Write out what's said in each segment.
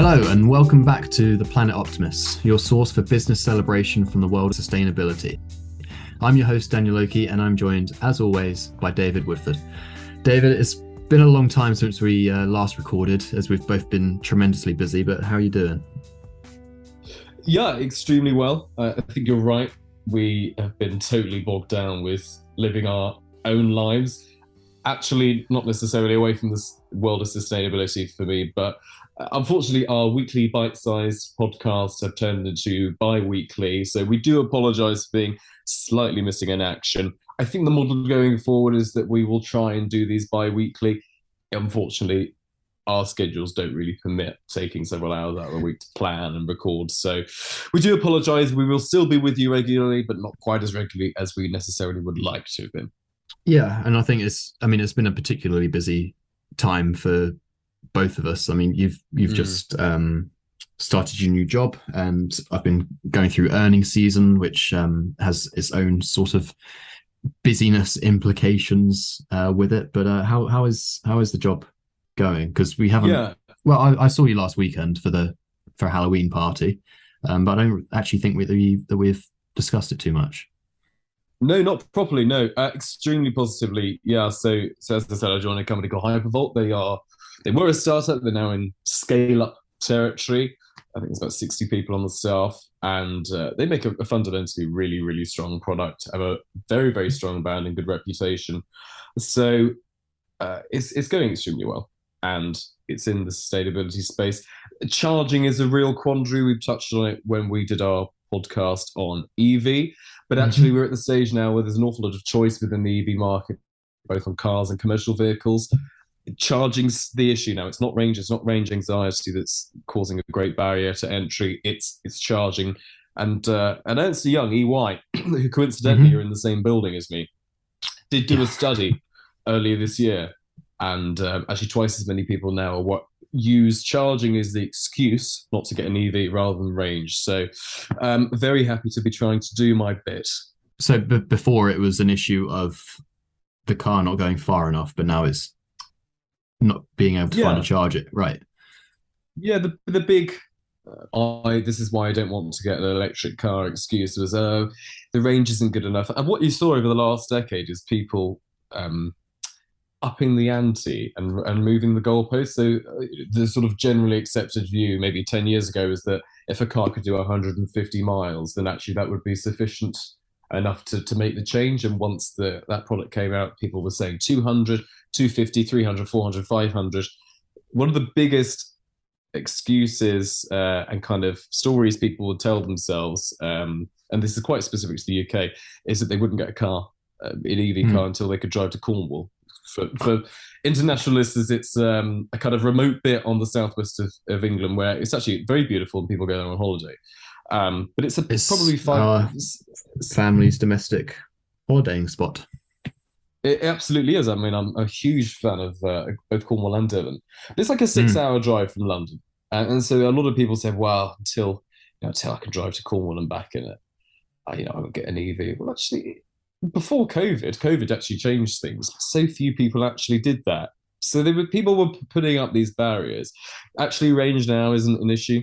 Hello, and welcome back to the Planet Optimist, your source for business celebration from the world of sustainability. I'm your host, Daniel Oakey, and I'm joined, as always, by David Woodford. David, it's been a long time since we uh, last recorded, as we've both been tremendously busy, but how are you doing? Yeah, extremely well. Uh, I think you're right. We have been totally bogged down with living our own lives. Actually, not necessarily away from the world of sustainability for me, but Unfortunately, our weekly bite sized podcasts have turned into bi weekly. So we do apologize for being slightly missing in action. I think the model going forward is that we will try and do these bi weekly. Unfortunately, our schedules don't really permit taking several hours out of the week to plan and record. So we do apologize. We will still be with you regularly, but not quite as regularly as we necessarily would like to have been. Yeah. And I think it's, I mean, it's been a particularly busy time for both of us. I mean, you've you've mm. just um, started your new job, and I've been going through earning season, which um, has its own sort of busyness implications uh, with it. But uh, how how is how is the job going? Because we haven't. Yeah. Well, I, I, saw you last weekend for the for a Halloween party, um, but I don't actually think we, that, we, that we've discussed it too much. No, not properly. No, uh, extremely positively. Yeah. So, so as I said, I joined a company called Hypervolt. They are they were a startup. They're now in scale up territory. I think it's about 60 people on the staff, and uh, they make a, a, fundamentally really, really strong product, have a very, very strong brand and good reputation. So uh, it's, it's going extremely well, and it's in the sustainability space. Charging is a real quandary. We've touched on it when we did our podcast on EV, but actually, mm-hmm. we're at the stage now where there's an awful lot of choice within the EV market, both on cars and commercial vehicles charging's the issue now. It's not range, it's not range anxiety that's causing a great barrier to entry. It's it's charging. And uh, and Ernst Young, EY, who coincidentally mm-hmm. are in the same building as me, did do a study earlier this year, and uh, actually twice as many people now are what use charging as the excuse not to get an EV rather than range. So, um, very happy to be trying to do my bit. So b- before it was an issue of the car not going far enough, but now it's not being able to yeah. find a charger. Right. Yeah, the the big uh, I this is why I don't want to get an electric car excuse was uh the range isn't good enough. And what you saw over the last decade is people um upping the ante and and moving the goalposts. So uh, the sort of generally accepted view maybe 10 years ago is that if a car could do 150 miles, then actually that would be sufficient enough to, to make the change. And once the that product came out, people were saying 200, 250, 300, 400, 500. One of the biggest excuses uh, and kind of stories people would tell themselves, um, and this is quite specific to the UK, is that they wouldn't get a car, uh, an EV mm. car, until they could drive to Cornwall. For, for international listeners, it's um, a kind of remote bit on the southwest of, of England where it's actually very beautiful and people go there on holiday. Um, but it's, a, it's probably five. family's domestic holidaying spot. It absolutely is. I mean, I'm a huge fan of uh, both Cornwall and Devon. It's like a six-hour mm. drive from London, and, and, so a lot of people say, "Well, until you know, until I can drive to Cornwall and back in it, I, you know, I won't get an EV." Well, actually, before COVID, COVID actually changed things. So few people actually did that. So were, people were putting up these barriers. Actually, range now isn't an issue.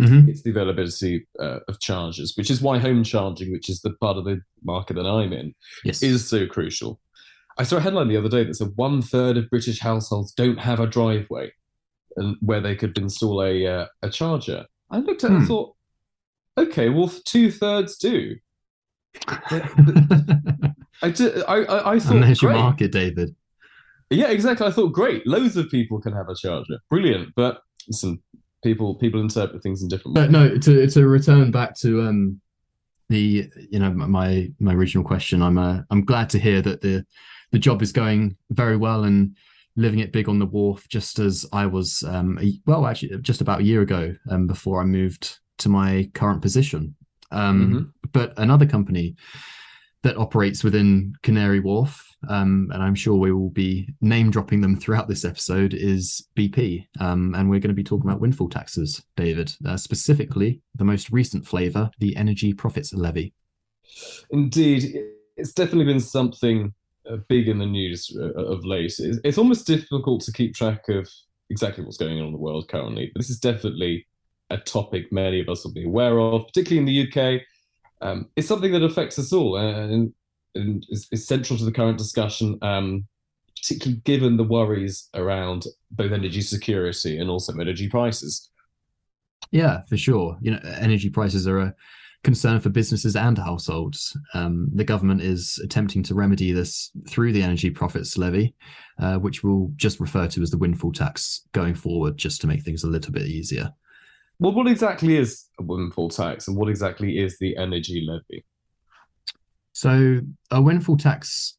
Mm-hmm. It's the availability uh, of chargers, which is why home charging, which is the part of the market that I'm in, yes. is so crucial. I saw a headline the other day that said one third of British households don't have a driveway and where they could install a uh, a charger. I looked at it and hmm. thought, okay, well, two thirds do. I, did, I, I, I thought. And there's your market, David. Yeah, exactly. I thought, great, loads of people can have a charger. Brilliant. But listen, people people interpret things in different ways. no, to to return back to um the you know my my original question, I'm uh, I'm glad to hear that the the job is going very well and living it big on the wharf, just as I was, um, a, well, actually, just about a year ago um, before I moved to my current position. Um, mm-hmm. But another company that operates within Canary Wharf, um, and I'm sure we will be name dropping them throughout this episode, is BP. Um, and we're going to be talking about windfall taxes, David, uh, specifically the most recent flavour, the Energy Profits Levy. Indeed, it's definitely been something big in the news uh, of late. It's, almost difficult to keep track of exactly what's going on in the world currently. But this is definitely a topic many of us will be aware of, particularly in the UK. Um, it's something that affects us all and, and is, is, central to the current discussion, um, particularly given the worries around both energy security and also energy prices. Yeah, for sure. You know, energy prices are a concern for businesses and households. Um, the government is attempting to remedy this through the energy profits levy, uh, which we'll just refer to as the windfall tax going forward, just to make things a little bit easier. Well, what exactly is a windfall tax and what exactly is the energy levy? So, a windfall tax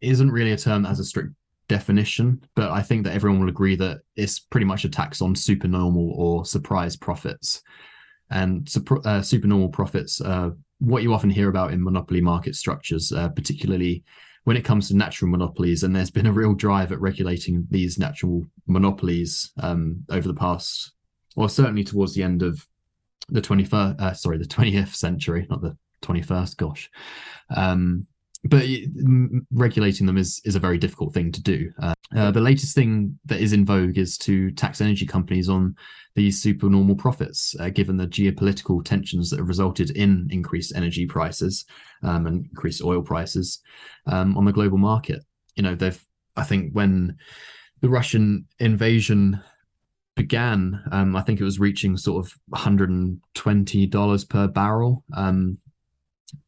isn't really a term that has a strict definition, but I think that everyone will agree that it's pretty much a tax on supernormal or surprise profits and uh, supernormal profits are what you often hear about in monopoly market structures, uh, particularly when it comes to natural monopolies. And there's been a real drive at regulating these natural monopolies um, over the past, or certainly towards the end of the 21st, uh, sorry, the 20th century, not the 21st. Gosh. Um, but regulating them is is a very difficult thing to do. Uh, uh, the latest thing that is in vogue is to tax energy companies on these supernormal profits, uh, given the geopolitical tensions that have resulted in increased energy prices um, and increased oil prices um, on the global market. You know, they've I think when the Russian invasion began, um, I think it was reaching sort of 120 dollars per barrel. Um,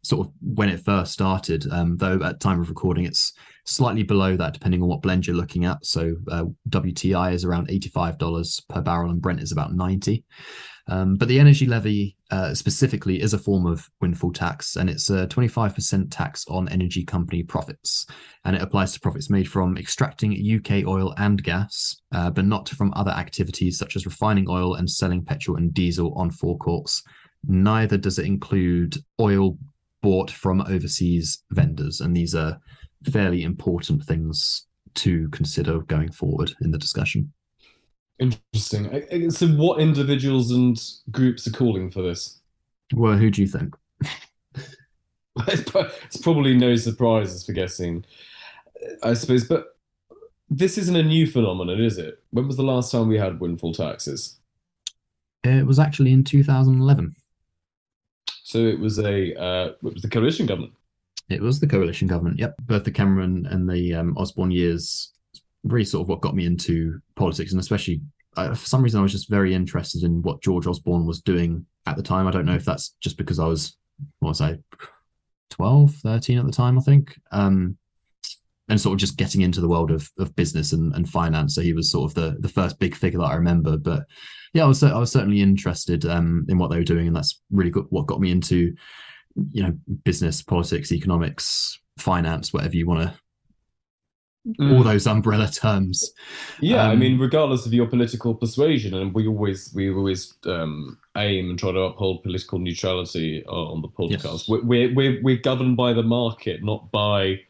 sort of when it first started. Um, though at time of recording, it's slightly below that, depending on what blend you're looking at. So uh, WTI is around eighty-five dollars per barrel, and Brent is about ninety. Um, but the energy levy uh, specifically is a form of windfall tax, and it's a 25% tax on energy company profits. And it applies to profits made from extracting UK oil and gas, uh, but not from other activities such as refining oil and selling petrol and diesel on forecourts. Neither does it include oil bought from overseas vendors. And these are fairly important things to consider going forward in the discussion. Interesting. So, what individuals and groups are calling for this? Well, who do you think? it's probably no surprises for guessing, I suppose. But this isn't a new phenomenon, is it? When was the last time we had windfall taxes? It was actually in 2011. So it was a uh, it was the coalition government. It was the coalition government. Yep, both the Cameron and the um, Osborne years really sort of what got me into politics, and especially uh, for some reason I was just very interested in what George Osborne was doing at the time. I don't know if that's just because I was what was I 12, 13 at the time, I think. Um, and sort of just getting into the world of, of business and, and finance. So he was sort of the the first big figure that I remember. But yeah, I was I was certainly interested um, in what they were doing, and that's really good, what got me into you know business, politics, economics, finance, whatever you want to. Mm. All those umbrella terms. Yeah, um, I mean, regardless of your political persuasion, and we always we always um, aim and try to uphold political neutrality on the podcast. Yes. We're, we're we're governed by the market, not by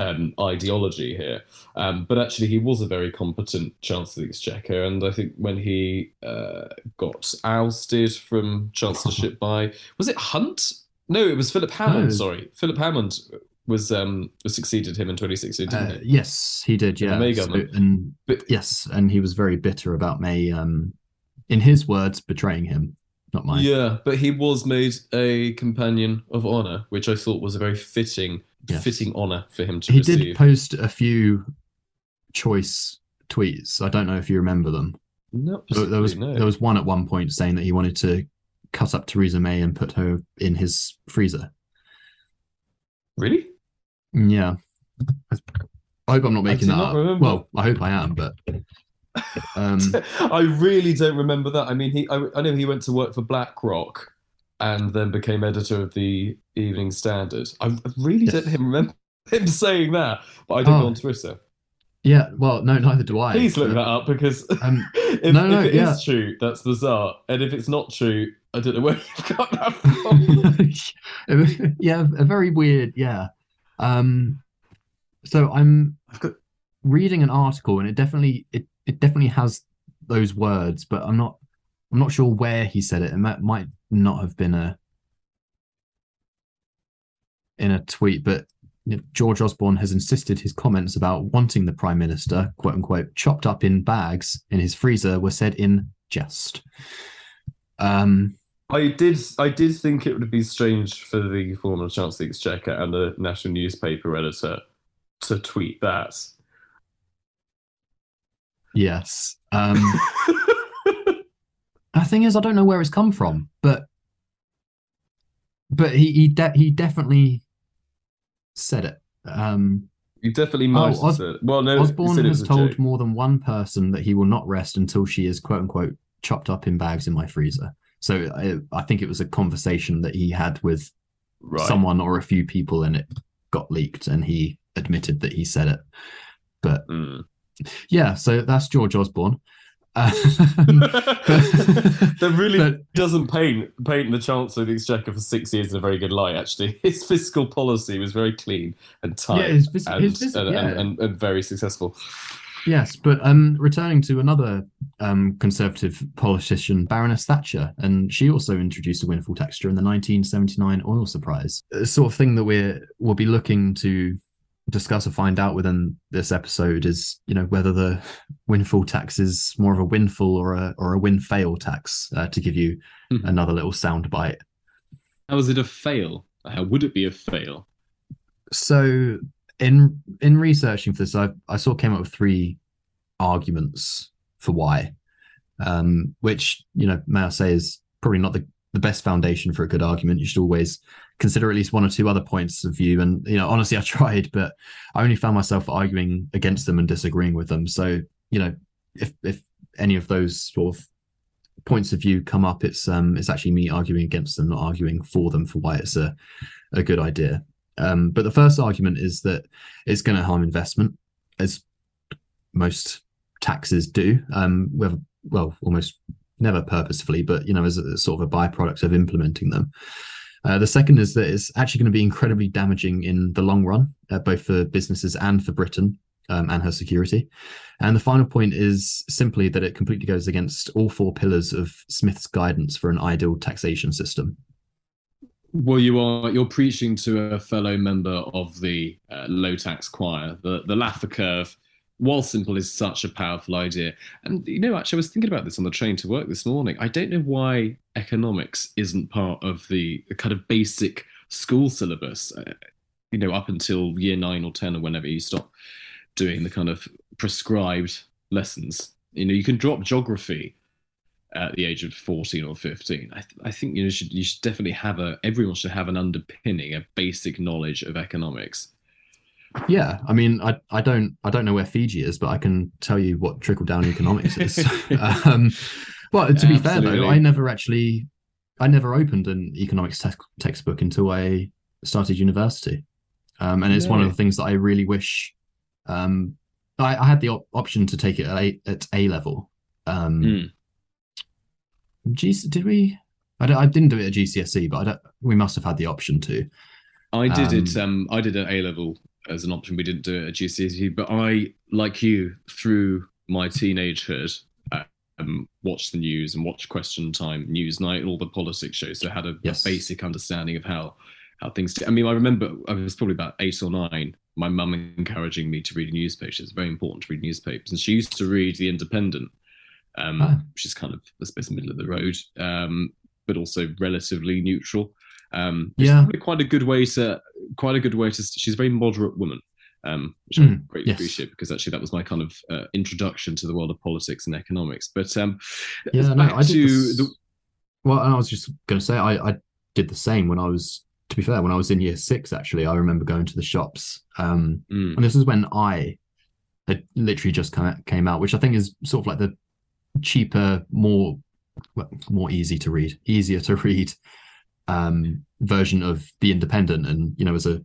um, ideology here. Um, but actually, he was a very competent Chancellor of the Exchequer, and I think when he uh, got ousted from chancellorship by was it Hunt? No, it was Philip Hammond. No. Sorry, Philip Hammond was um was succeeded him in 2016 didn't uh, he yes he did yeah May so, and but, yes and he was very bitter about May um in his words betraying him not mine yeah but he was made a companion of honor which i thought was a very fitting fitting honor for him to he receive. did post a few choice tweets. I don't know if you remember them. No, there was no. there was one at one point saying that he wanted to cut up Theresa May and put her in his freezer. Really? Yeah. I hope I'm not making that up. Remember. Well, I hope I am, but um, I really don't remember that. I mean, he I, I know he went to work for BlackRock and then became editor of the Evening Standard. I really yes. don't remember him saying that, but I did oh. go on Twitter. Yeah, well, no, neither do I. Please look but, that up because um, if, no, no, if it yeah. is true, that's bizarre, and if it's not true, I don't know where you've got that from. yeah, a very weird. Yeah. Um, so I'm got... reading an article, and it definitely it it definitely has those words, but I'm not I'm not sure where he said it. It might, might not have been a in a tweet, but George Osborne has insisted his comments about wanting the prime minister, quote unquote, chopped up in bags in his freezer were said in jest. Um, I did. I did think it would be strange for the former Chancellor Exchequer and the national newspaper editor to tweet that. Yes. Um, the thing is, I don't know where it's come from, but but he he de- he definitely said it. Um, you definitely might oh, Os- Well, no, Osborne has told more than one person that he will not rest until she is quote unquote chopped up in bags in my freezer. So I, I think it was a conversation that he had with right. someone or a few people, and it got leaked, and he admitted that he said it. But mm. yeah, so that's George Osborne. that really but, doesn't paint paint the Chancellor of the Exchequer for six years in a very good light. Actually, his fiscal policy was very clean and tight, yeah, his, his, and, his, and, yeah. and, and, very successful. Yes, but um, returning to another um, conservative politician, Baroness Thatcher, and she also introduced a windfall tax during the 1979 oil surprise. A sort of thing that we're we'll be looking to discuss or find out within this episode is you know whether the windfall tax is more of a windfall or a or a win fail tax uh, to give you mm-hmm. another little sound bite. How is it a fail? How would it be a fail? So in in researching for this i i sort of came up with three arguments for why um which you know may i say is probably not the the best foundation for a good argument. You should always consider at least one or two other points of view. And you know, honestly, I tried, but I only found myself arguing against them and disagreeing with them. So you know, if if any of those sort of points of view come up, it's um it's actually me arguing against them, not arguing for them for why it's a a good idea. Um, but the first argument is that it's going to harm investment, as most taxes do. Um, well, almost never purposefully, but you know, as a sort of a byproduct of implementing them. Uh, the second is that it's actually going to be incredibly damaging in the long run, uh, both for businesses and for Britain um, and her security. And the final point is simply that it completely goes against all four pillars of Smith's guidance for an ideal taxation system. Well, you are you're preaching to a fellow member of the uh, low tax choir. The the Laffer curve while simple is such a powerful idea. And you know, actually, I was thinking about this on the train to work this morning. I don't know why economics isn't part of the, kind of basic school syllabus. Uh, you know, up until year nine or ten or whenever you stop doing the kind of prescribed lessons. You know, you can drop geography at the age of 14 or 15 i, th- I think you know should, you should definitely have a everyone should have an underpinning a basic knowledge of economics yeah, I mean, I, I don't I don't know where Fiji is, but I can tell you what trickle down economics is. um, well, to be Absolutely. fair though, I never actually I never opened an economics te- textbook until I started university, um, and it's one of the things that I really wish. Um, I, I had the op- option to take it at A, at A level. Um, mm. G- did we? I, I, didn't do it at GCSE, but we must have had the option to. I did it. Um, um I did an A level as an option. We didn't do it at GCSE, but I, like you, through my teenagehood, um, watched the news and watched Question Time, Newsnight, all the politics shows. So I had a, yes. a basic understanding of how how things. I mean, I remember I was probably about eight or nine. My mum encouraging me to read newspapers. It's very important to read newspapers, and she used to read The Independent, um, ah. which is kind of I suppose middle of the road, um, but also relatively neutral. Um, yeah, quite a good way to quite a good way to. She's a very moderate woman, um, which mm, I hmm. greatly yes. appreciate because actually that was my kind of uh, introduction to the world of politics and economics. But um, yeah, no, I did this, the, well, I was just going to say I, I did the same when I was. To be fair, when I was in year six, actually, I remember going to the shops, um, mm. and this is when I had literally just kind of came out, which I think is sort of like the cheaper, more well, more easy to read, easier to read um, version of the Independent, and you know, as a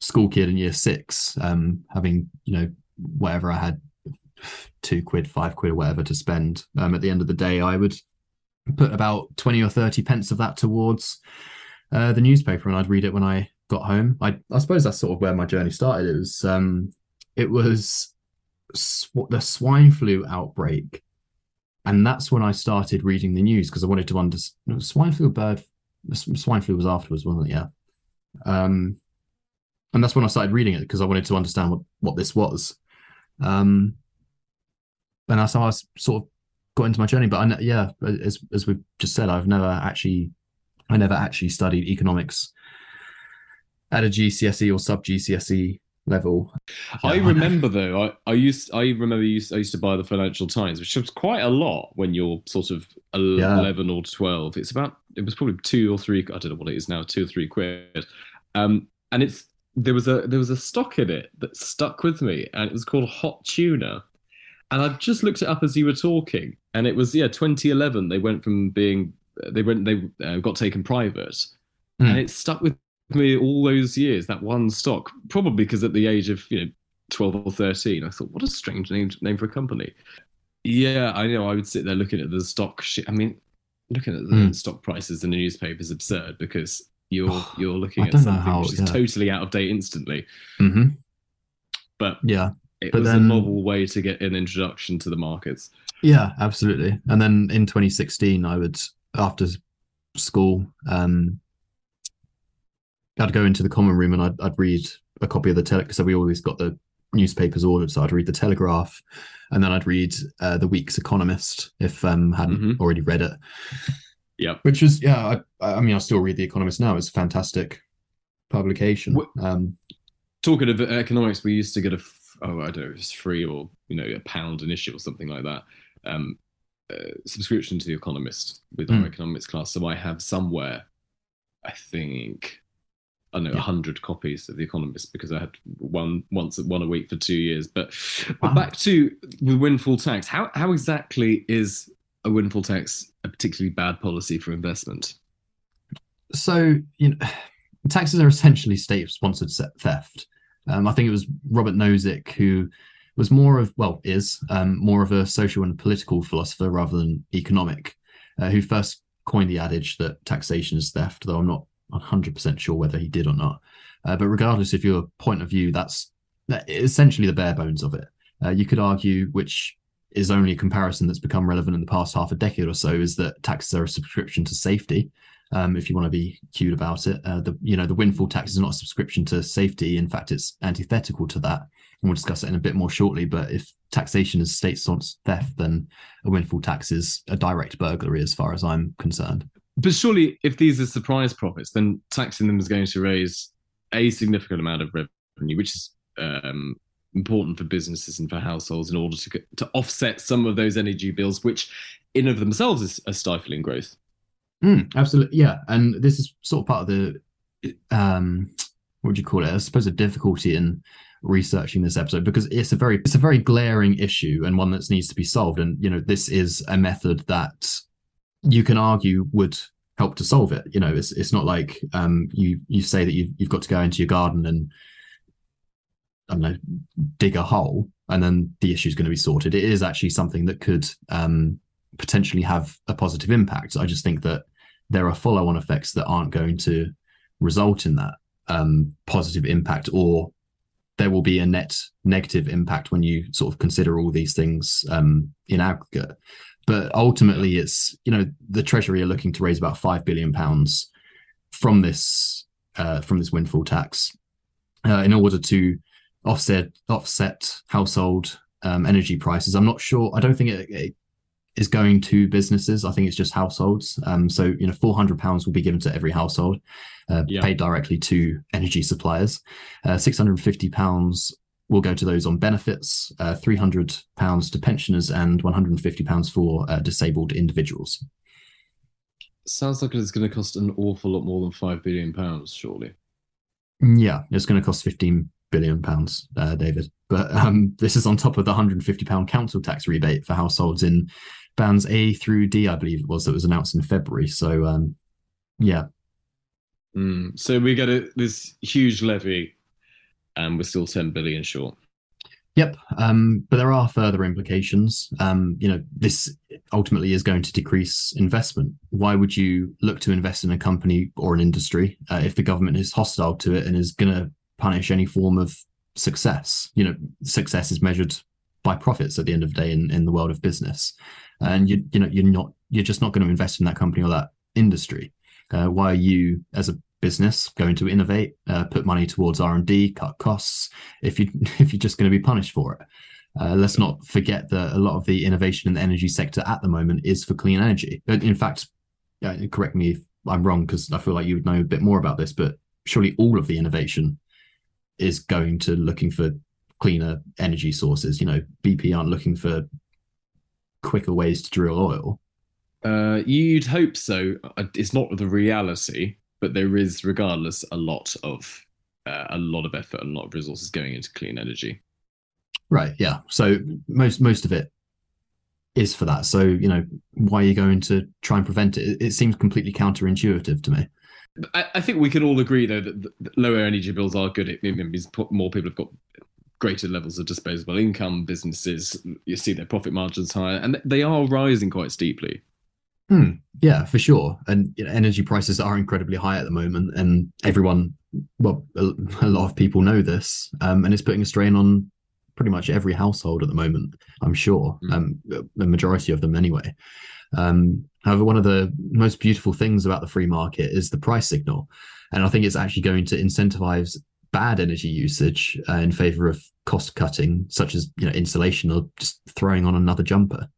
school kid in year six, um, having you know whatever I had, two quid, five quid, whatever to spend. Um, at the end of the day, I would put about twenty or thirty pence of that towards uh, the newspaper, and I'd read it when I got home. I, I suppose that's sort of where my journey started. It was um, it was sw- the swine flu outbreak, and that's when I started reading the news because I wanted to understand swine flu, bird swine flu was afterwards, wasn't it? Yeah. Um, and that's when I started reading it because I wanted to understand what what this was. Um, and that's how I sort of got into my journey. But I, yeah, as as we've just said, I've never actually, I never actually studied economics at a GCSE or sub GCSE level. I remember though, I, I used I remember used, I used to buy the Financial Times, which was quite a lot when you're sort of eleven yeah. or twelve. It's about it was probably two or three. I don't know what it is now, two or three quid. Um, and it's there was a there was a stock in it that stuck with me, and it was called Hot Tuna. And I just looked it up as you were talking, and it was yeah, 2011. They went from being they went they uh, got taken private, mm. and it stuck with me all those years. That one stock, probably because at the age of you know 12 or 13, I thought, what a strange name name for a company. Yeah, I know. I would sit there looking at the stock. Sh- I mean, looking at the mm. stock prices in the newspaper is absurd because you're you're looking at something how, which is yeah. totally out of date instantly. Mm-hmm. But yeah, it but was then, a novel way to get an introduction to the markets. Yeah, absolutely. And then in 2016, I would after school, um, I'd go into the common room and I'd, I'd read a copy of the Telegraph. So we always got the newspapers ordered, so I'd read the Telegraph, and then I'd read uh, the week's Economist if um hadn't mm-hmm. already read it. Yeah, which was yeah. I, I mean, I still read the Economist now. It's a fantastic publication. Um, Talking of economics, we used to get a oh I don't know, it's free or you know a pound an issue or something like that. Um, uh, subscription to the Economist with mm. our economics class. So I have somewhere, I think, I don't know, yeah. hundred copies of The Economist because I had one once one a week for two years. But, wow. but back to the windfall tax. How how exactly is a windfall tax a particularly bad policy for investment? So you know, taxes are essentially state-sponsored theft. Um, I think it was Robert Nozick who was more of well is um, more of a social and political philosopher rather than economic, uh, who first coined the adage that taxation is theft. Though I'm not 100 percent sure whether he did or not. Uh, but regardless of your point of view, that's that essentially the bare bones of it. Uh, you could argue, which is only a comparison that's become relevant in the past half a decade or so, is that taxes are a subscription to safety. Um, if you want to be cute about it, uh, the you know the windfall tax is not a subscription to safety. In fact, it's antithetical to that. And we'll discuss it in a bit more shortly. But if taxation is state-sponsored theft, then a windfall tax is a direct burglary, as far as I'm concerned. But surely, if these are surprise profits, then taxing them is going to raise a significant amount of revenue, which is um, important for businesses and for households in order to to offset some of those energy bills, which in of themselves is a stifling growth. Mm, absolutely, yeah, and this is sort of part of the um, what would you call it? I suppose a difficulty in researching this episode because it's a very it's a very glaring issue and one that needs to be solved. And you know, this is a method that you can argue would help to solve it. You know, it's it's not like um, you you say that you've you've got to go into your garden and I don't know, dig a hole, and then the issue is going to be sorted. It is actually something that could um, potentially have a positive impact. I just think that there are follow-on effects that aren't going to result in that um, positive impact, or there will be a net negative impact when you sort of consider all these things um, in aggregate. But ultimately, it's you know the Treasury are looking to raise about five billion pounds from this uh, from this windfall tax uh, in order to offset offset household um, energy prices. I'm not sure. I don't think it, it is going to businesses. I think it's just households. Um, so you know, four hundred pounds will be given to every household, uh, yeah. paid directly to energy suppliers. Uh, Six hundred and fifty pounds will go to those on benefits. Uh, Three hundred pounds to pensioners, and one hundred and fifty pounds for uh, disabled individuals. Sounds like it's going to cost an awful lot more than five billion pounds, surely. Yeah, it's going to cost fifteen billion pounds, uh, David. But um, this is on top of the 150 pound council tax rebate for households in bands A through D, I believe it was that was announced in February. So um, yeah. Mm, so we get a, this huge levy, and we're still 10 billion short. Yep, um, but there are further implications. Um, you know, this ultimately is going to decrease investment. Why would you look to invest in a company or an industry uh, if the government is hostile to it and is going to punish any form of success? You know, success is measured by profits at the end of the day in, in the world of business and you you know you're not you're just not going to invest in that company or that industry. Uh, why are you as a business, going to innovate, uh, put money towards R and D, cut costs. If you if you're just going to be punished for it, uh, let's not forget that a lot of the innovation in the energy sector at the moment is for clean energy. In fact, correct me if I'm wrong because I feel like you would know a bit more about this, but surely all of the innovation is going to looking for cleaner energy sources. You know, BP aren't looking for quicker ways to drill oil. Uh, you'd hope so. Uh, it's not the reality, but there is, regardless, a lot of uh, a lot of effort and a lot of resources going into clean energy. Right. Yeah. So most most of it is for that. So you know, why are you going to try and prevent it? It, seems completely counterintuitive to me. I, I think we can all agree, though, that, lower energy bills are good. It, it means more people have got greater levels of disposable income. Businesses, you see their profit margins higher, and they are rising quite steeply. Hmm. Yeah, for sure. And you know, energy prices are incredibly high at the moment, and everyone, well, a, a lot of people know this, um, and it's putting a strain on pretty much every household at the moment. I'm sure, mm. um, the majority of them anyway. Um, however, one of the most beautiful things about the free market is the price signal, and I think it's actually going to incentivize bad energy usage uh, in favor of cost cutting, such as you know insulation or just throwing on another jumper.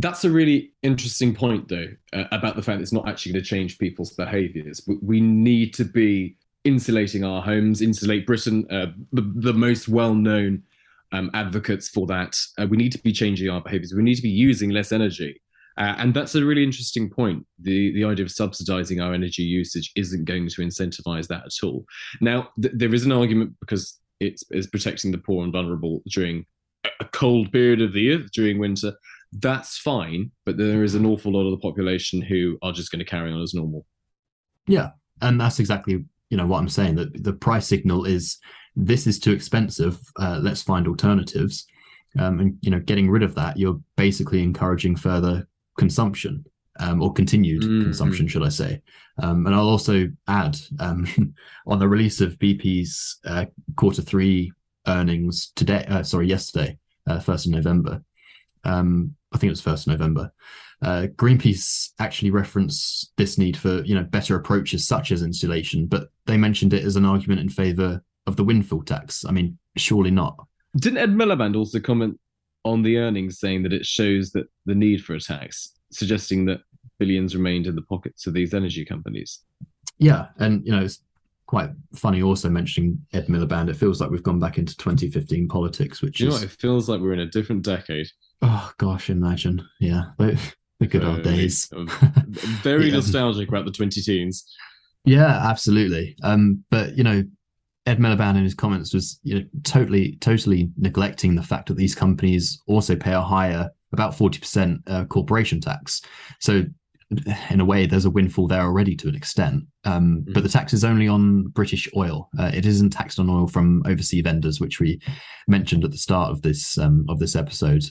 That's a really interesting point, though, uh, about the fact that it's not actually going to change people's behaviours. We need to be insulating our homes, insulate Britain. Uh, the, the most well-known um, advocates for that. Uh, we need to be changing our behaviours. We need to be using less energy. Uh, and that's a really interesting point. The the idea of subsidizing our energy usage isn't going to incentivize that at all. Now, th- there is an argument because it's, it's protecting the poor and vulnerable during a cold period of the year, during winter. That's fine, but there is an awful lot of the population who are just going to carry on as normal. Yeah, and that's exactly you know what I'm saying. That the price signal is this is too expensive. Uh, let's find alternatives. Um, and you know, getting rid of that, you're basically encouraging further consumption um, or continued mm-hmm. consumption, should I say? Um, and I'll also add um, on the release of BP's uh, quarter three earnings today, uh, sorry, yesterday, uh, first of November. Um, I think it was first November. Uh, Greenpeace actually referenced this need for you know better approaches such as insulation, but they mentioned it as an argument in favour of the windfall tax. I mean, surely not. Didn't Ed Miliband also comment on the earnings, saying that it shows that the need for a tax, suggesting that billions remained in the pockets of these energy companies. Yeah, and you know it's quite funny also mentioning Ed Miliband. It feels like we've gone back into 2015 politics, which you is know, it feels like we're in a different decade. Oh gosh, imagine, yeah, the, the good old days. very yeah. nostalgic about the 20 teens. Yeah, absolutely. Um, but you know, Ed Miliband in his comments was you know totally totally neglecting the fact that these companies also pay a higher about 40% uh, corporation tax. So in a way, there's a windfall there already to an extent. Um, mm. But the tax is only on British oil. Uh, it isn't taxed on oil from overseas vendors, which we mentioned at the start of this um, of this episode.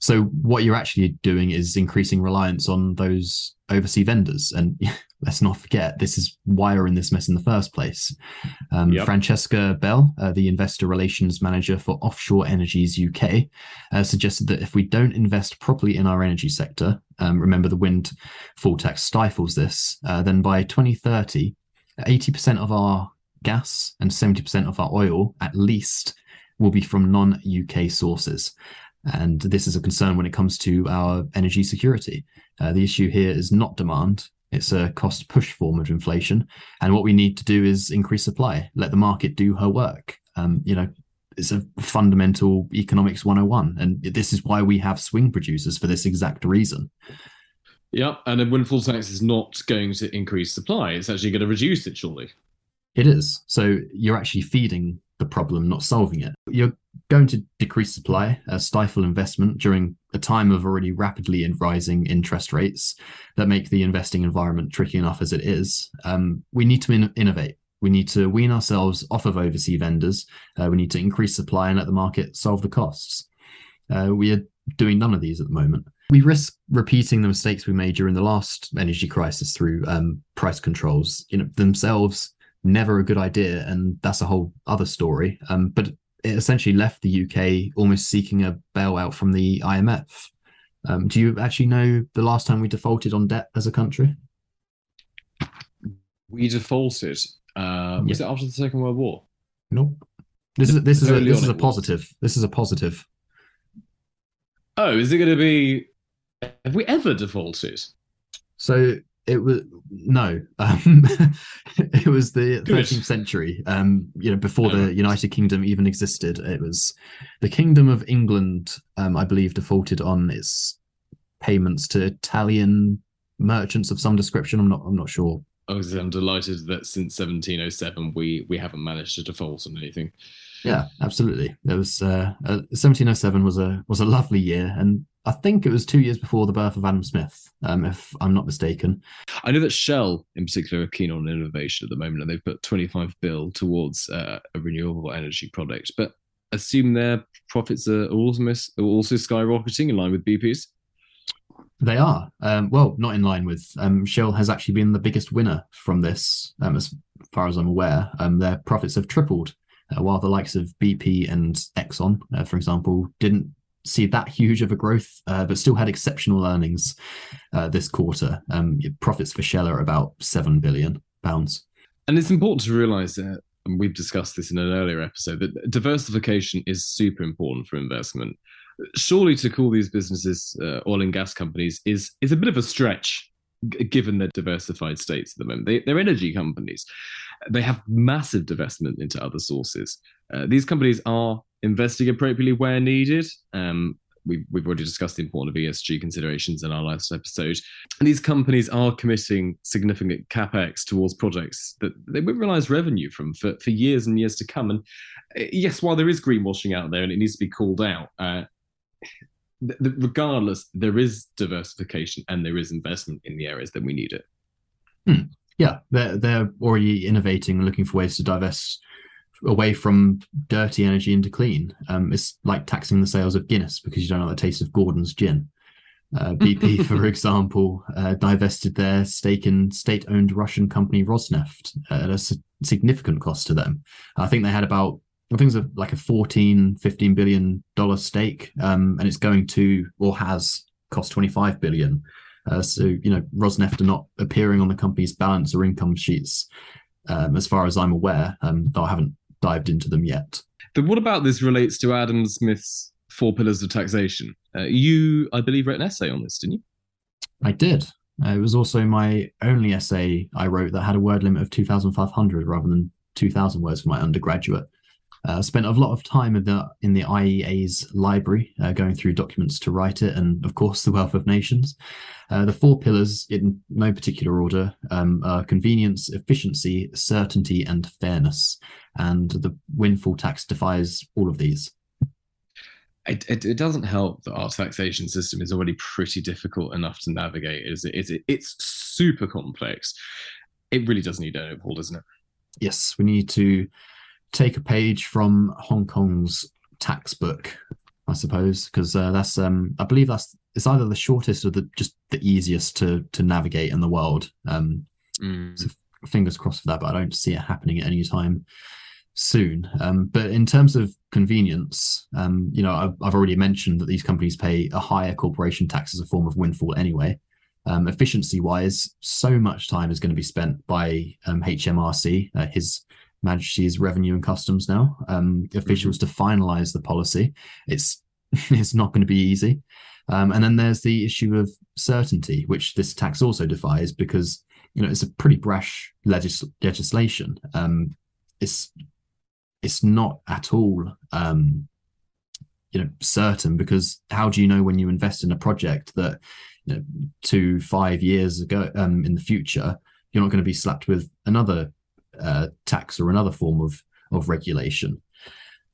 So what you're actually doing is increasing reliance on those overseas vendors. And let's not forget, this is why we're in this mess in the first place. Um, yep. Francesca Bell, uh, the investor relations manager for Offshore Energies UK, uh, suggested that if we don't invest properly in our energy sector, um, remember the wind full tax stifles this, uh, then by 2030, 80% of our gas and 70% of our oil, at least, will be from non UK sources. And this is a concern when it comes to our energy security. Uh, the issue here is not demand, it's a cost push form of inflation. And what we need to do is increase supply, let the market do her work. Um, you know, it's a fundamental economics 101. And this is why we have swing producers for this exact reason. Yeah, and a windfall tax is not going to increase supply. It's actually going to reduce it, surely. It is. So you're actually feeding the problem, not solving it. You're going to decrease supply, uh, stifle investment during a time of already rapidly rising interest rates that make the investing environment tricky enough as it is. Um, we need to in- innovate. We need to wean ourselves off of overseas vendors. Uh, we need to increase supply and let the market solve the costs. Uh, we are doing none of these at the moment. We risk repeating the mistakes we made during the last energy crisis through um, price controls. You know, themselves never a good idea, and that's a whole other story. Um, but it essentially left the UK almost seeking a bailout from the IMF. Um, do you actually know the last time we defaulted on debt as a country? We defaulted. Uh, was Yeah. it after the Second World War? Nope. This is this is a this is a positive. This is a positive. Oh, is it going to be? Have we ever defaulted? So it was no, um, it was the 13th century. Um, you know, before Oh. the United Kingdom even existed, it was the Kingdom of England. Um, I believe defaulted on its payments to Italian merchants of some description. I'm not. I'm not sure. Obviously, I'm delighted that since 1707 we we haven't managed to default on anything. Yeah, absolutely. There was uh, uh, 1707 was a was a lovely year, and I think it was two years before the birth of Adam Smith, um, if I'm not mistaken. I know that Shell, in particular, are keen on innovation at the moment, and they've put 25 bill towards uh, a renewable energy product. But assume their profits are also are also skyrocketing in line with BP's. They are. Um, well, not in line with. Um, Shell has actually been the biggest winner from this, um, as far as I'm aware. Um, their profits have tripled, uh, while the likes of BP and Exxon, uh, for example, didn't see that huge of a growth, uh, but still had exceptional earnings uh, this quarter. Um, profits for Shell are about seven billion pounds. And it's important to realize that, and we've discussed this in an earlier episode, that diversification is super important for investment. Surely to call these businesses uh, oil and gas companies is is a bit of a stretch, given their diversified states at the moment. They, they're energy companies. They have massive divestment into other sources. Uh, these companies are investing appropriately where needed. Um, we've, we've already discussed the importance of ESG considerations in our last episode. And these companies are committing significant capex towards projects that they will realize revenue from for, for years and years to come. And uh, yes, while there is greenwashing out there and it needs to be called out, uh, th- regardless, there is diversification and there is investment in the areas that we need it. Yeah, they're they're already innovating and looking for ways to divest away from dirty energy into clean. Um, it's like taxing the sales of Guinness because you don't know the taste of Gordon's gin. Uh, BP, for example, uh, divested their stake in state-owned Russian company Rosneft at a significant cost to them. I think they had about I think it's a, like a 14, 15 billion dollar stake, um, and it's going to or has cost 25 billion. Uh, so you know, Rosneft are not appearing on the company's balance or income sheets, um, as far as I'm aware. Um, though I haven't dived into them yet. But what about this relates to Adam Smith's four pillars of taxation? Uh, you, I believe, wrote an essay on this, didn't you? I did. Uh, it was also my only essay I wrote that had a word limit of 2,500 rather than 2,000 words for my undergraduate. Uh, spent a lot of time in the in the IEA's library, uh, going through documents to write it, and of course the Wealth of Nations. Uh, the four pillars, in no particular order, um, are convenience, efficiency, certainty, and fairness. And the windfall tax defies all of these. It, it, it doesn't help that our taxation system is already pretty difficult enough to navigate. Is it? Is it? It's super complex. It really does need an overhaul, doesn't it? Yes, we need to take a page from Hong Kong's tax book, I suppose, because uh, that's um, I believe that's it's either the shortest or the just the easiest to to navigate in the world. Um, Mm. fingers crossed for that, but I don't see it happening at any time soon. Um, but in terms of convenience, um, you know, I've, I've already mentioned that these companies pay a higher corporation tax as a form of windfall anyway. Um, efficiency wise, so much time is going to be spent by um, HMRC, uh, His Majesty's Revenue and Customs now, um, officials to finalize the policy. It's it's not going to be easy. Um, and then there's the issue of certainty, which this tax also defies because you know it's a pretty brash legis- legislation. Um, it's it's not at all um, you know certain because how do you know when you invest in a project that you know two five years ago um, in the future you're not going to be slapped with another uh, tax or another form of of regulation.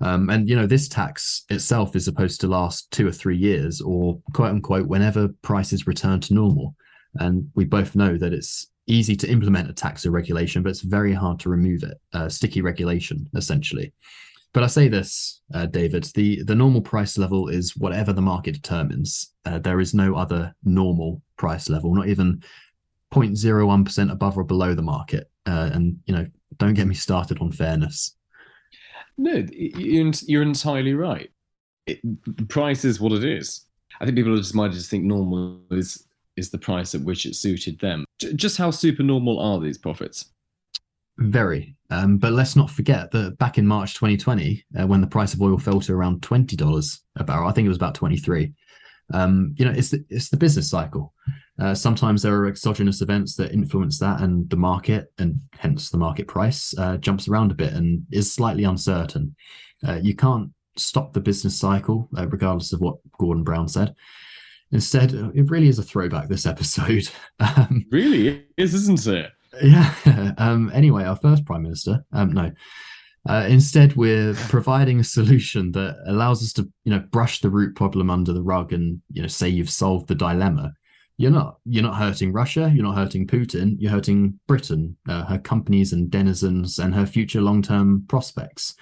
Um, and you know this tax itself is supposed to last two or three years, or quote unquote, whenever prices return to normal. And we both know that it's easy to implement a tax or regulation, but it's very hard to remove it. Uh, sticky regulation, essentially. But I say this, uh, David: the the normal price level is whatever the market determines. Uh, there is no other normal price level, not even 0.01 percent above or below the market. Uh, and you know, don't get me started on fairness. No, you're, entirely right. It, the price is what it is. I think people just might just think normal is is the price at which it suited them. J- just how super normal are these profits? Very. Um, but let's not forget that back in March 2020, uh, when the price of oil fell to around twenty dollars a barrel, I think it was about 23. Um, you know, it's the, it's the business cycle. Uh, sometimes there are exogenous events that influence that, and the market, and hence the market price, uh, jumps around a bit and is slightly uncertain. Uh, you can't stop the business cycle, uh, regardless of what Gordon Brown said. Instead, it really is a throwback. This episode, um, really is, isn't it? Yeah. Um, anyway, our first prime minister. Um, no. Uh, instead, we're providing a solution that allows us to, you know, brush the root problem under the rug and, you know, say you've solved the dilemma. You're not. You're not hurting Russia. You're not hurting Putin. You're hurting Britain, uh, her companies and denizens, and her future long-term prospects.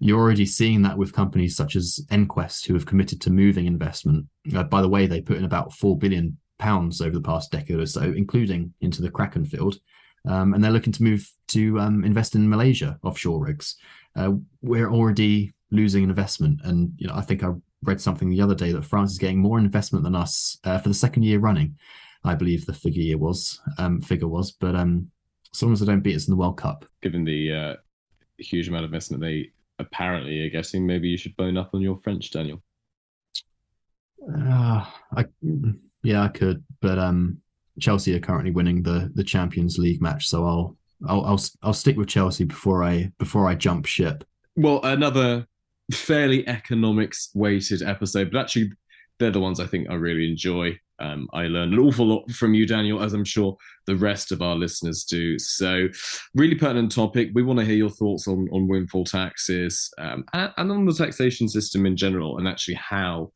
You're already seeing that with companies such as EnQuest, who have committed to moving investment. Uh, by the way, they put in about four billion pounds over the past decade or so, including into the Kraken field um, and they're looking to move to um, invest in Malaysia offshore rigs. Uh, we're already losing investment, and you know I think I read something the other day that France is getting more investment than us uh, for the second year running. I believe the figure year was um, figure was, but um, as long as they don't beat us in the World Cup, given the uh, huge amount of investment they apparently are getting, maybe you should bone up on your French, Daniel. Uh, I yeah, I could, but um, Chelsea are currently winning the the Champions League match, so I'll I'll I'll, I'll stick with Chelsea before I before I jump ship. Well, another fairly economics weighted episode, but actually they're the ones I think I really enjoy. Um, I learned an awful lot from you, Daniel, as I'm sure the rest of our listeners do. So, really pertinent topic. We want to hear your thoughts on, on windfall taxes um, and, and on the taxation system in general, and actually how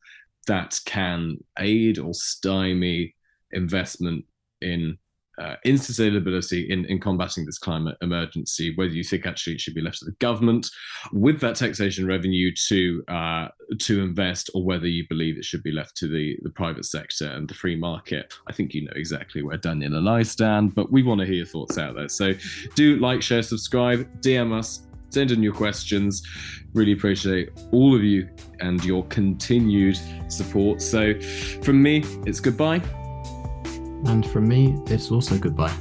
that can aid or stymie investment in uh, insustainability in, in combating this climate emergency, whether you think actually it should be left to the government with that taxation revenue to uh, to invest, or whether you believe it should be left to the, the private sector and the free market. I think you know exactly where Daniel and I stand, but we want to hear your thoughts out there. So do like, share, subscribe, DM us, send in your questions. Really appreciate all of you and your continued support. So from me, it's goodbye. And from me, it's also goodbye.